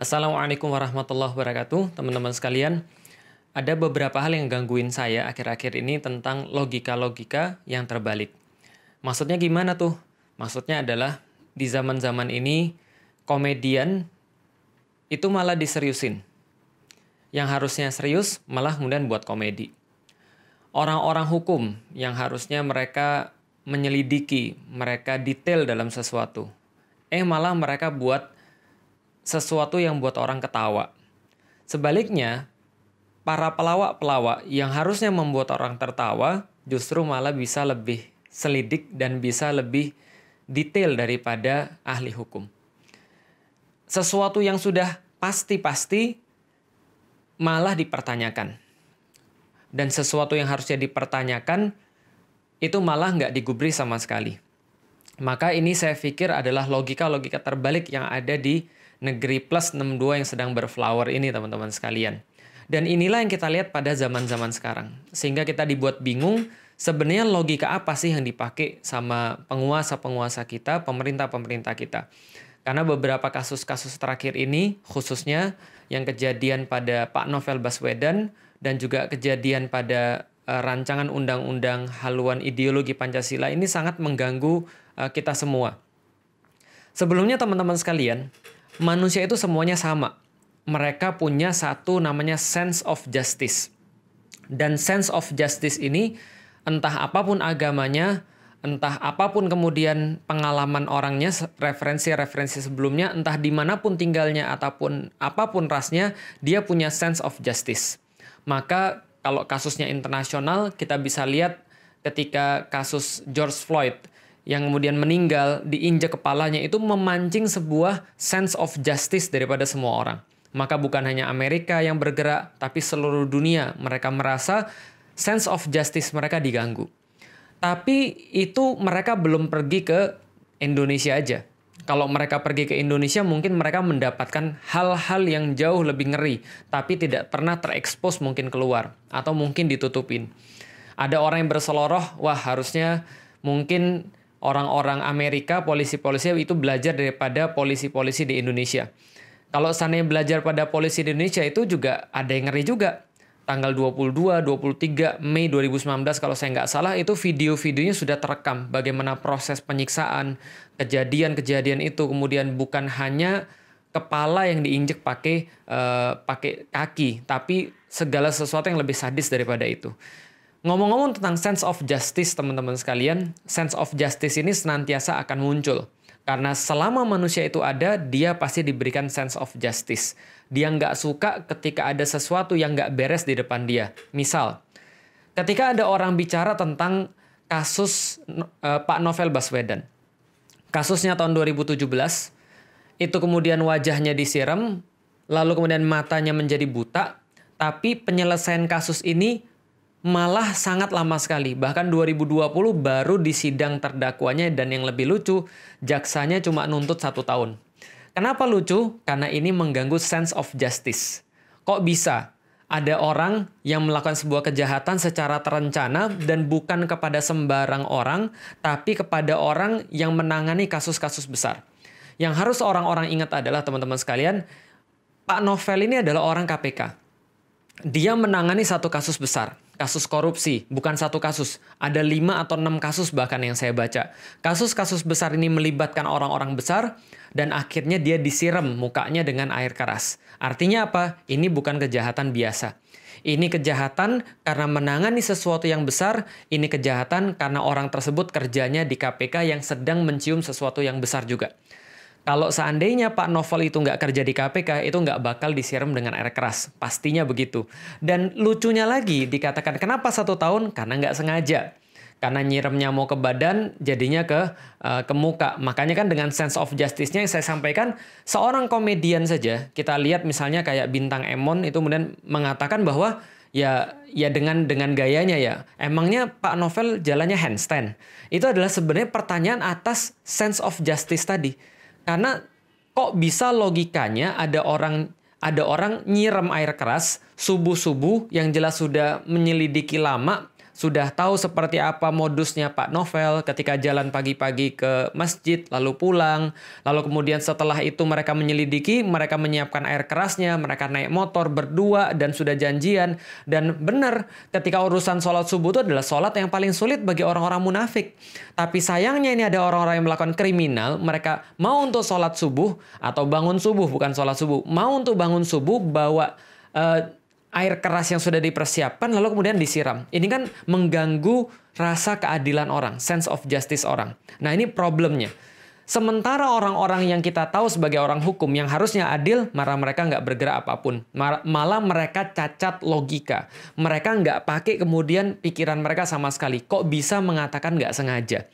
Assalamualaikum warahmatullahi wabarakatuh, teman-teman sekalian. Ada beberapa hal yang gangguin saya akhir-akhir ini tentang logika-logika yang terbalik. Maksudnya gimana tuh? Maksudnya adalah di zaman-zaman ini komedian itu malah diseriusin. Yang harusnya serius malah kemudian buat komedi. Orang-orang hukum yang harusnya mereka menyelidiki, mereka detail dalam sesuatu. Eh malah mereka buat sesuatu yang buat orang ketawa. Sebaliknya, para pelawak-pelawak yang harusnya membuat orang tertawa justru malah bisa lebih selidik dan bisa lebih detail daripada ahli hukum. Sesuatu yang sudah pasti-pasti malah dipertanyakan. Dan sesuatu yang harusnya dipertanyakan itu malah nggak digubris sama sekali. Maka ini saya pikir adalah logika-logika terbalik yang ada di negeri plus 62 yang sedang berflower ini teman-teman sekalian. Dan inilah yang kita lihat pada zaman-zaman sekarang. Sehingga kita dibuat bingung sebenarnya logika apa sih yang dipakai sama penguasa-penguasa kita, pemerintah-pemerintah kita. Karena beberapa kasus-kasus terakhir ini khususnya yang kejadian pada Pak Novel Baswedan dan juga kejadian pada uh, rancangan undang-undang haluan ideologi Pancasila ini sangat mengganggu uh, kita semua. Sebelumnya teman-teman sekalian, manusia itu semuanya sama. Mereka punya satu namanya sense of justice. Dan sense of justice ini entah apa pun agamanya, entah apa pun kemudian pengalaman orangnya, referensi-referensi sebelumnya, entah di mana pun tinggalnya ataupun apa pun rasnya, dia punya sense of justice. Maka kalau kasusnya internasional, kita bisa lihat ketika kasus George Floyd yang kemudian meninggal diinjak kepalanya itu memancing sebuah sense of justice daripada semua orang. Maka bukan hanya Amerika yang bergerak, tapi seluruh dunia mereka merasa sense of justice mereka diganggu. Tapi itu mereka belum pergi ke Indonesia aja. Kalau mereka pergi ke Indonesia mungkin mereka mendapatkan hal-hal yang jauh lebih ngeri, tapi tidak pernah terekspos mungkin keluar atau mungkin ditutupin. Ada orang yang berseloroh, wah harusnya mungkin orang-orang Amerika, polisi-polisi itu belajar daripada polisi-polisi di Indonesia. Kalau sana belajar pada polisi di Indonesia itu juga ada yang ngeri juga. Tanggal 22, 23 Mei 2019 kalau saya nggak salah itu video-videonya sudah terekam bagaimana proses penyiksaan, kejadian-kejadian itu kemudian bukan hanya kepala yang diinjek pakai uh, pakai kaki, tapi segala sesuatu yang lebih sadis daripada itu. Ngomong-ngomong tentang sense of justice, teman-teman sekalian, sense of justice ini senantiasa akan muncul. Karena selama manusia itu ada, dia pasti diberikan sense of justice. Dia nggak suka ketika ada sesuatu yang nggak beres di depan dia. Misal, ketika ada orang bicara tentang kasus uh, Pak Novel Baswedan. Kasusnya tahun 2017, itu kemudian wajahnya disiram, lalu kemudian matanya menjadi buta, tapi penyelesaian kasus ini malah sangat lama sekali. Bahkan 2020 baru di sidang terdakwanya dan yang lebih lucu, jaksanya cuma nuntut satu tahun. Kenapa lucu? Karena ini mengganggu sense of justice. Kok bisa? Ada orang yang melakukan sebuah kejahatan secara terencana dan bukan kepada sembarang orang, tapi kepada orang yang menangani kasus-kasus besar. Yang harus orang-orang ingat adalah teman-teman sekalian, Pak Novel ini adalah orang KPK. Dia menangani satu kasus besar kasus korupsi, bukan satu kasus. Ada lima atau enam kasus bahkan yang saya baca. Kasus-kasus besar ini melibatkan orang-orang besar dan akhirnya dia disiram mukanya dengan air keras. Artinya apa? Ini bukan kejahatan biasa. Ini kejahatan karena menangani sesuatu yang besar, ini kejahatan karena orang tersebut kerjanya di KPK yang sedang mencium sesuatu yang besar juga. Kalau seandainya Pak Novel itu nggak kerja di KPK, itu nggak bakal disiram dengan air keras. Pastinya begitu. Dan lucunya lagi dikatakan kenapa satu tahun? Karena nggak sengaja. Karena nyiremnya mau ke badan, jadinya ke uh, ke muka. Makanya kan dengan sense of justice-nya yang saya sampaikan, seorang komedian saja, kita lihat misalnya kayak Bintang Emon itu kemudian mengatakan bahwa ya ya dengan dengan gayanya ya emangnya Pak Novel jalannya handstand itu adalah sebenarnya pertanyaan atas sense of justice tadi karena kok bisa logikanya ada orang ada orang nyiram air keras subuh-subuh yang jelas sudah menyelidiki lama sudah tahu seperti apa modusnya Pak Novel ketika jalan pagi-pagi ke masjid, lalu pulang, lalu kemudian setelah itu mereka menyelidiki, mereka menyiapkan air kerasnya, mereka naik motor berdua dan sudah janjian. Dan benar, ketika urusan sholat subuh itu adalah sholat yang paling sulit bagi orang-orang munafik. Tapi sayangnya ini ada orang-orang yang melakukan kriminal, mereka mau untuk sholat subuh atau bangun subuh, bukan sholat subuh, mau untuk bangun subuh bawa uh, air keras yang sudah dipersiapkan lalu kemudian disiram. Ini kan mengganggu rasa keadilan orang, sense of justice orang. Nah, ini problemnya. Sementara orang-orang yang kita tahu sebagai orang hukum yang harusnya adil, malah mereka nggak bergerak apa pun. Malah mereka cacat logika. Mereka nggak pakai kemudian pikiran mereka sama sekali. Kok bisa mengatakan nggak sengaja?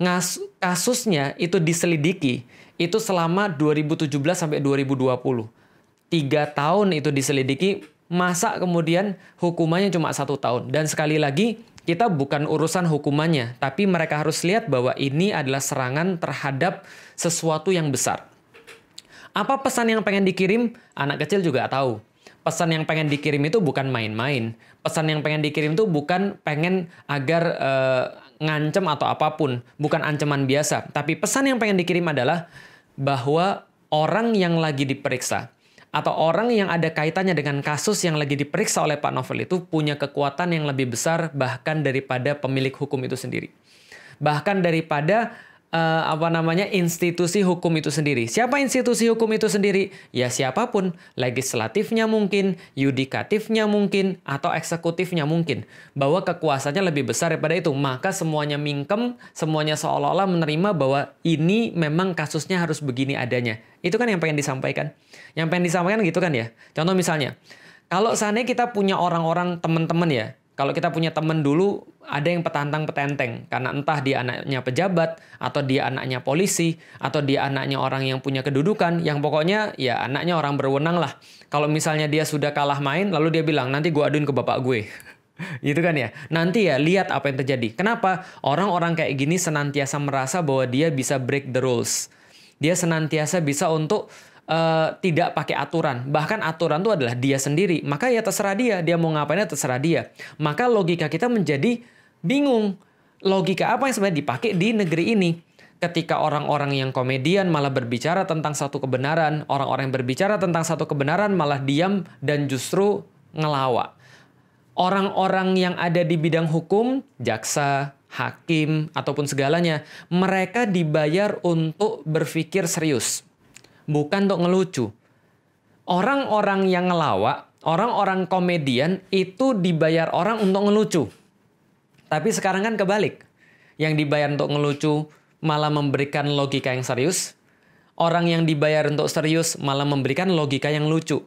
Ngas kasusnya itu diselidiki, itu selama 2017 sampai 2020. Tiga tahun itu diselidiki, masa kemudian hukumannya cuma satu tahun. Dan sekali lagi, kita bukan urusan hukumannya, tapi mereka harus lihat bahwa ini adalah serangan terhadap sesuatu yang besar. Apa pesan yang pengen dikirim? Anak kecil juga tahu. Pesan yang pengen dikirim itu bukan main-main. Pesan yang pengen dikirim itu bukan pengen agar uh, ngancem atau apa pun, bukan ancaman biasa. Tapi pesan yang pengen dikirim adalah bahwa orang yang lagi diperiksa, atau orang yang ada kaitannya dengan kasus yang lagi diperiksa oleh Pak Novel itu punya kekuatan yang lebih besar bahkan daripada pemilik hukum itu sendiri. Bahkan daripada uh, apa namanya institusi hukum itu sendiri. Siapa institusi hukum itu sendiri? Ya siapa pun, legislatifnya mungkin, yudikatifnya mungkin, atau eksekutifnya mungkin. Bahwa kekuasaannya lebih besar daripada itu. Maka semuanya mingkem, semuanya seolah-olah menerima bahwa ini memang kasusnya harus begini adanya. Itu kan yang pengen disampaikan. Yang pengen disampaikan gitu kan ya. Contoh misalnya, kalau seandainya kita punya orang-orang teman-teman ya, kalau kita punya teman dulu ada yang petantang petenteng karena entah dia anaknya pejabat atau dia anaknya polisi atau dia anaknya orang yang punya kedudukan yang pokoknya ya anaknya orang berwenang lah. Kalau misalnya dia sudah kalah main lalu dia bilang nanti gue aduin ke bapak gue. gitu kan ya. Nanti ya lihat apa yang terjadi. Kenapa? Orang-orang kayak gini senantiasa merasa bahwa dia bisa break the rules. Dia senantiasa bisa untuk uh, tidak pakai aturan. Bahkan aturan itu adalah dia sendiri. Maka ya terserah dia, dia mau ngapainnya terserah dia. Maka logika kita menjadi bingung. Logika apa yang sebenarnya dipakai di negeri ini? Ketika orang-orang yang komedian malah berbicara tentang satu kebenaran, orang-orang yang berbicara tentang satu kebenaran malah diam dan justru ngelawak. Orang-orang yang ada di bidang hukum, jaksa, hakim, ataupun segalanya, mereka dibayar untuk berpikir serius bukan untuk ngelucu. Orang-orang yang ngelawak, orang-orang komedian itu dibayar orang untuk ngelucu. Tapi sekarang kan kebalik. Yang dibayar untuk ngelucu malah memberikan logika yang serius. Orang yang dibayar untuk serius malah memberikan logika yang lucu.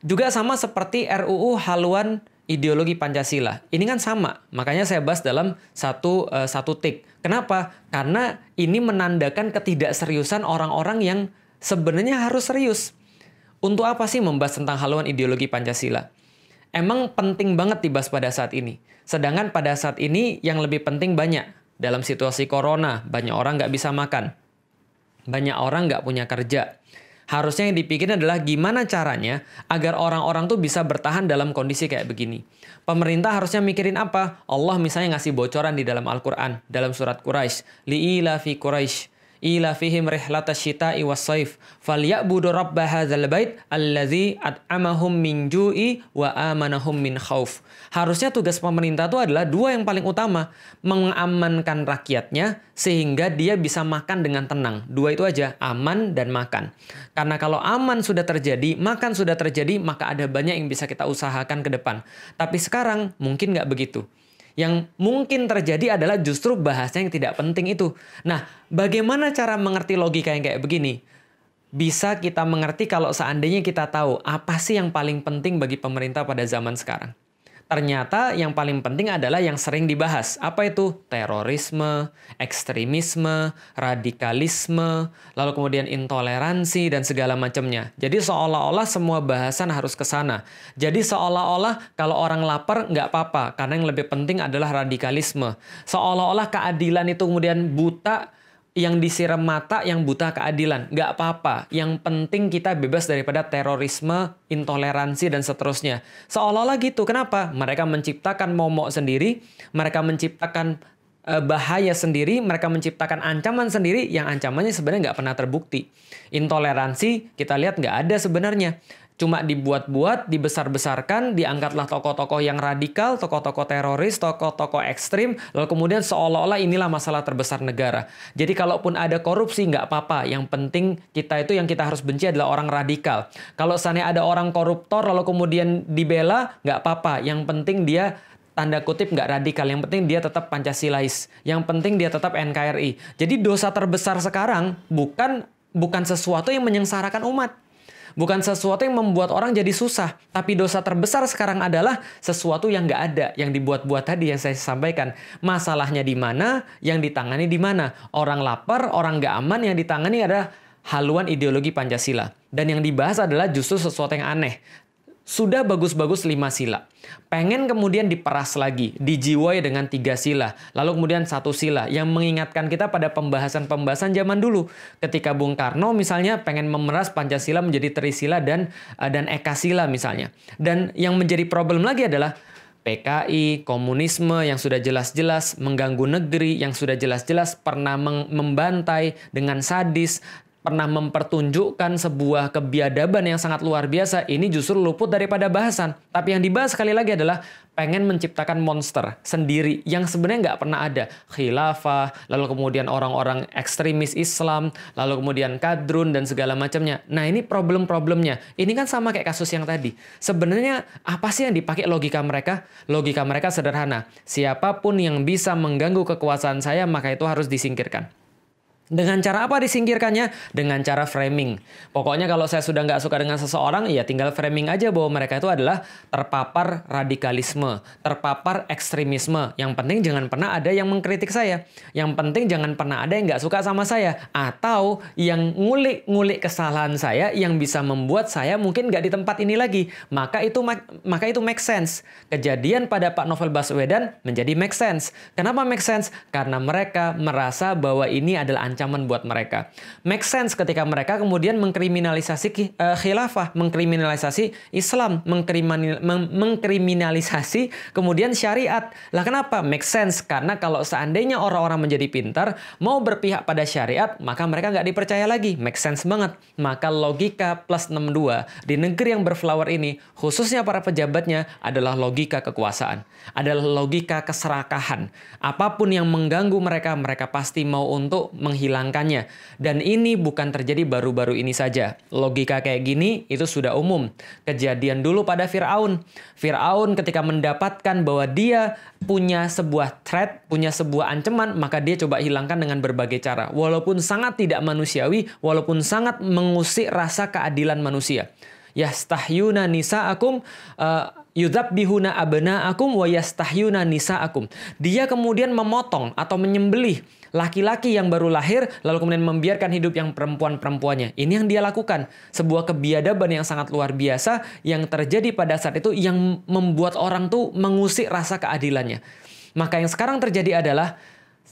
Juga sama seperti RUU haluan ideologi Pancasila. Ini kan sama, makanya saya bahas dalam satu uh, satu tik. Kenapa? Karena ini menandakan ketidakseriusan orang-orang yang sebenarnya harus serius. Untuk apa sih membahas tentang haluan ideologi Pancasila? Emang penting banget dibahas pada saat ini. Sedangkan pada saat ini yang lebih penting banyak. Dalam situasi corona, banyak orang nggak bisa makan. Banyak orang nggak punya kerja. Harusnya yang dipikirin adalah gimana caranya agar orang-orang tuh bisa bertahan dalam kondisi kayak begini. Pemerintah harusnya mikirin apa? Allah misalnya ngasih bocoran di dalam Al-Quran, dalam surat Quraisy. Li'ila fi Quraisy ila fihim rihlata syita'i was saif falyabudu rabb hadzal bait allazi at'amahum min ju'i wa amanahum min khauf. Harusnya tugas pemerintah itu adalah dua yang paling utama, mengamankan rakyatnya sehingga dia bisa makan dengan tenang. Dua itu aja, aman dan makan. Karena kalau aman sudah terjadi, makan sudah terjadi, maka ada banyak yang bisa kita usahakan ke depan. Tapi sekarang mungkin nggak begitu. Yang mungkin terjadi adalah justru bahasa yang tidak penting itu. Nah, bagaimana cara mengerti logika yang kayak begini? Bisa kita mengerti kalau seandainya kita tahu apa sih yang paling penting bagi pemerintah pada zaman sekarang. Ternyata yang paling penting adalah yang sering dibahas. Apa itu? Terorisme, ekstremisme, radikalisme, lalu kemudian intoleransi dan segala macamnya. Jadi seolah-olah semua bahasan harus ke sana. Jadi seolah-olah kalau orang lapar nggak apa-apa, karena yang lebih penting adalah radikalisme. Seolah-olah keadilan itu kemudian buta, yang disiram mata, yang buta keadilan. Nggak apa-apa. Yang penting kita bebas daripada terorisme, intoleransi, dan seterusnya. Seolah-olah gitu. Kenapa? Mereka menciptakan momok sendiri, mereka menciptakan eh, bahaya sendiri, mereka menciptakan ancaman sendiri yang ancamannya sebenarnya nggak pernah terbukti. Intoleransi kita lihat nggak ada sebenarnya cuma dibuat-buat, dibesar-besarkan, diangkatlah tokoh-tokoh yang radikal, tokoh-tokoh teroris, tokoh-tokoh ekstrim, lalu kemudian seolah-olah inilah masalah terbesar negara. Jadi kalaupun ada korupsi nggak apa-apa, yang penting kita itu yang kita harus benci adalah orang radikal. Kalau seandainya ada orang koruptor lalu kemudian dibela, nggak apa-apa, yang penting dia tanda kutip nggak radikal. Yang penting dia tetap Pancasilais. Yang penting dia tetap NKRI. Jadi dosa terbesar sekarang bukan bukan sesuatu yang menyengsarakan umat Bukan sesuatu yang membuat orang jadi susah, tapi dosa terbesar sekarang adalah sesuatu yang nggak ada, yang dibuat-buat tadi yang saya sampaikan. Masalahnya di mana, yang ditangani di mana. Orang lapar, orang nggak aman, yang ditangani adalah haluan ideologi Pancasila. Dan yang dibahas adalah justru sesuatu yang aneh sudah bagus-bagus lima sila. Pengen kemudian diperas lagi, dijiwai dengan tiga sila. Lalu kemudian satu sila yang mengingatkan kita pada pembahasan-pembahasan zaman dulu. Ketika Bung Karno misalnya pengen memeras Pancasila menjadi Trisila dan uh, dan Ekasila misalnya. Dan yang menjadi problem lagi adalah PKI, komunisme yang sudah jelas-jelas mengganggu negeri, yang sudah jelas-jelas pernah membantai dengan sadis, pernah mempertunjukkan sebuah kebiadaban yang sangat luar biasa, ini justru luput daripada bahasan. Tapi yang dibahas sekali lagi adalah pengen menciptakan monster sendiri yang sebenarnya nggak pernah ada. Khilafah, lalu kemudian orang-orang ekstremis Islam, lalu kemudian kadrun dan segala macamnya. Nah ini problem-problemnya. Ini kan sama kayak kasus yang tadi. Sebenarnya apa sih yang dipakai logika mereka? Logika mereka sederhana. Siapa pun yang bisa mengganggu kekuasaan saya, maka itu harus disingkirkan. Dengan cara apa disingkirkannya? Dengan cara framing. Pokoknya kalau saya sudah nggak suka dengan seseorang, ya tinggal framing aja bahwa mereka itu adalah terpapar radikalisme, terpapar ekstremisme. Yang penting jangan pernah ada yang mengkritik saya. Yang penting jangan pernah ada yang nggak suka sama saya. Atau yang ngulik-ngulik kesalahan saya yang bisa membuat saya mungkin nggak di tempat ini lagi. Maka itu maka itu make sense. Kejadian pada Pak Novel Baswedan menjadi make sense. Kenapa make sense? Karena mereka merasa bahwa ini adalah ancaman buat mereka. Make sense ketika mereka kemudian mengkriminalisasi uh, khilafah, mengkriminalisasi Islam, mengkriminal, mengkriminalisasi kemudian syariat. Lah kenapa? Make sense karena kalau seandainya orang-orang menjadi pintar, mau berpihak pada syariat, maka mereka nggak dipercaya lagi. Make sense banget. Maka logika plus 62 di negeri yang berflower ini, khususnya para pejabatnya, adalah logika kekuasaan. Adalah logika keserakahan. Apa pun yang mengganggu mereka, mereka pasti mau untuk menghilangkan menghilangkannya. Dan ini bukan terjadi baru-baru ini saja. Logika kayak gini itu sudah umum. Kejadian dulu pada Firaun. Firaun ketika mendapatkan bahwa dia punya sebuah threat, punya sebuah ancaman, maka dia coba hilangkan dengan berbagai cara. Walaupun sangat tidak manusiawi, walaupun sangat mengusik rasa keadilan manusia. Yastahyuna nisa'akum uh, bihuna abna akum wa yastahyuna nisa'akum. Dia kemudian memotong atau menyembelih laki-laki yang baru lahir lalu kemudian membiarkan hidup yang perempuan-perempuannya. Ini yang dia lakukan. Sebuah kebiadaban yang sangat luar biasa yang terjadi pada saat itu yang membuat orang tuh mengusik rasa keadilannya. Maka yang sekarang terjadi adalah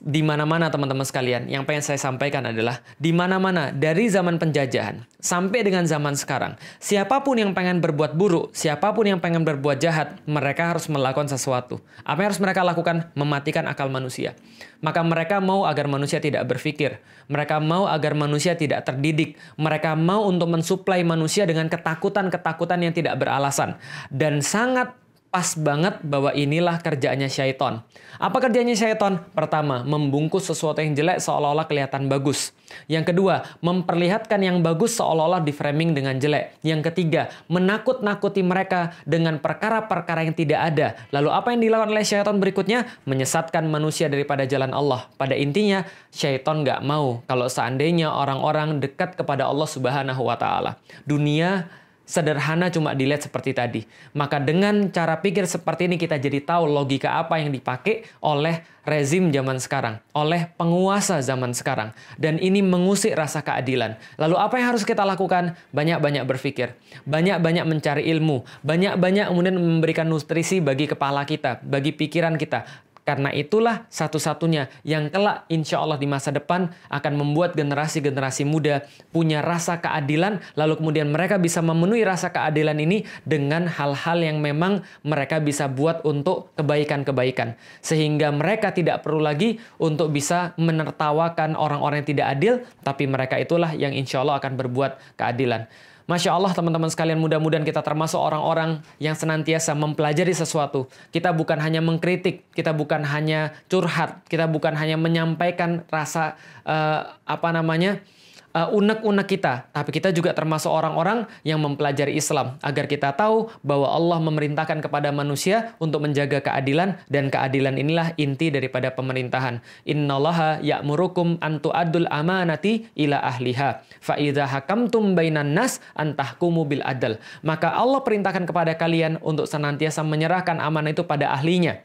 di mana-mana teman-teman sekalian, yang pengen saya sampaikan adalah di mana-mana dari zaman penjajahan sampai dengan zaman sekarang, siapa pun yang pengen berbuat buruk, siapa pun yang pengen berbuat jahat, mereka harus melakukan sesuatu. Apa yang harus mereka lakukan? Mematikan akal manusia. Maka mereka mau agar manusia tidak berpikir, mereka mau agar manusia tidak terdidik, mereka mau untuk mensuplai manusia dengan ketakutan-ketakutan yang tidak beralasan dan sangat pas banget bahwa inilah kerjaannya syaiton. Apa kerjanya syaiton? Pertama, membungkus sesuatu yang jelek seolah-olah kelihatan bagus. Yang kedua, memperlihatkan yang bagus seolah-olah di framing dengan jelek. Yang ketiga, menakut-nakuti mereka dengan perkara-perkara yang tidak ada. Lalu apa yang dilakukan oleh syaiton berikutnya? Menyesatkan manusia daripada jalan Allah. Pada intinya, syaiton nggak mau kalau seandainya orang-orang dekat kepada Allah Subhanahu wa Ta'ala. Dunia sederhana cuma dilihat seperti tadi. Maka dengan cara pikir seperti ini kita jadi tahu logika apa yang dipakai oleh rezim zaman sekarang, oleh penguasa zaman sekarang. Dan ini mengusik rasa keadilan. Lalu apa yang harus kita lakukan? Banyak-banyak berpikir, banyak-banyak mencari ilmu, banyak-banyak kemudian memberikan nutrisi bagi kepala kita, bagi pikiran kita Karena itulah satu-satunya yang kelak insya Allah di masa depan akan membuat generasi-generasi muda punya rasa keadilan, lalu kemudian mereka bisa memenuhi rasa keadilan ini dengan hal-hal yang memang mereka bisa buat untuk kebaikan-kebaikan. Sehingga mereka tidak perlu lagi untuk bisa menertawakan orang-orang yang tidak adil, tapi mereka itulah yang insya Allah akan berbuat keadilan. Masya Allah teman-teman sekalian mudah-mudahan kita termasuk orang-orang yang senantiasa mempelajari sesuatu. Kita bukan hanya mengkritik, kita bukan hanya curhat, kita bukan hanya menyampaikan rasa uh, apa namanya unek-unek kita, tapi kita juga termasuk orang-orang yang mempelajari Islam agar kita tahu bahwa Allah memerintahkan kepada manusia untuk menjaga keadilan dan keadilan inilah inti daripada pemerintahan. Innallaha ya'murukum an tu'addul amanati ila ahliha. Fa idza hakamtum bainan nas antahkumu bil adl. Maka Allah perintahkan kepada kalian untuk senantiasa menyerahkan amanah itu pada ahlinya.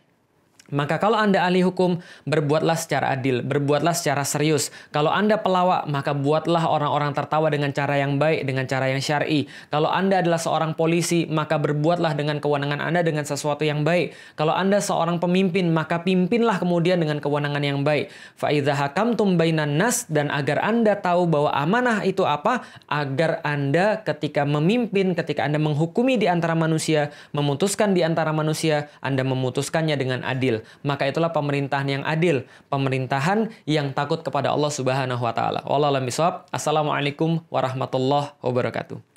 Maka kalau Anda ahli hukum, berbuatlah secara adil, berbuatlah secara serius. Kalau Anda pelawak, maka buatlah orang-orang tertawa dengan cara yang baik, dengan cara yang syar'i. Kalau Anda adalah seorang polisi, maka berbuatlah dengan kewenangan Anda dengan sesuatu yang baik. Kalau Anda seorang pemimpin, maka pimpinlah kemudian dengan kewenangan yang baik. Fa'idha hakamtum bainan nas dan agar Anda tahu bahwa amanah itu apa, agar Anda ketika memimpin, ketika Anda menghukumi di antara manusia, memutuskan di antara manusia, Anda memutuskannya dengan adil maka itulah pemerintahan yang adil, pemerintahan yang takut kepada Allah Subhanahu wa taala. Wallahualam Assalamualaikum warahmatullahi wabarakatuh.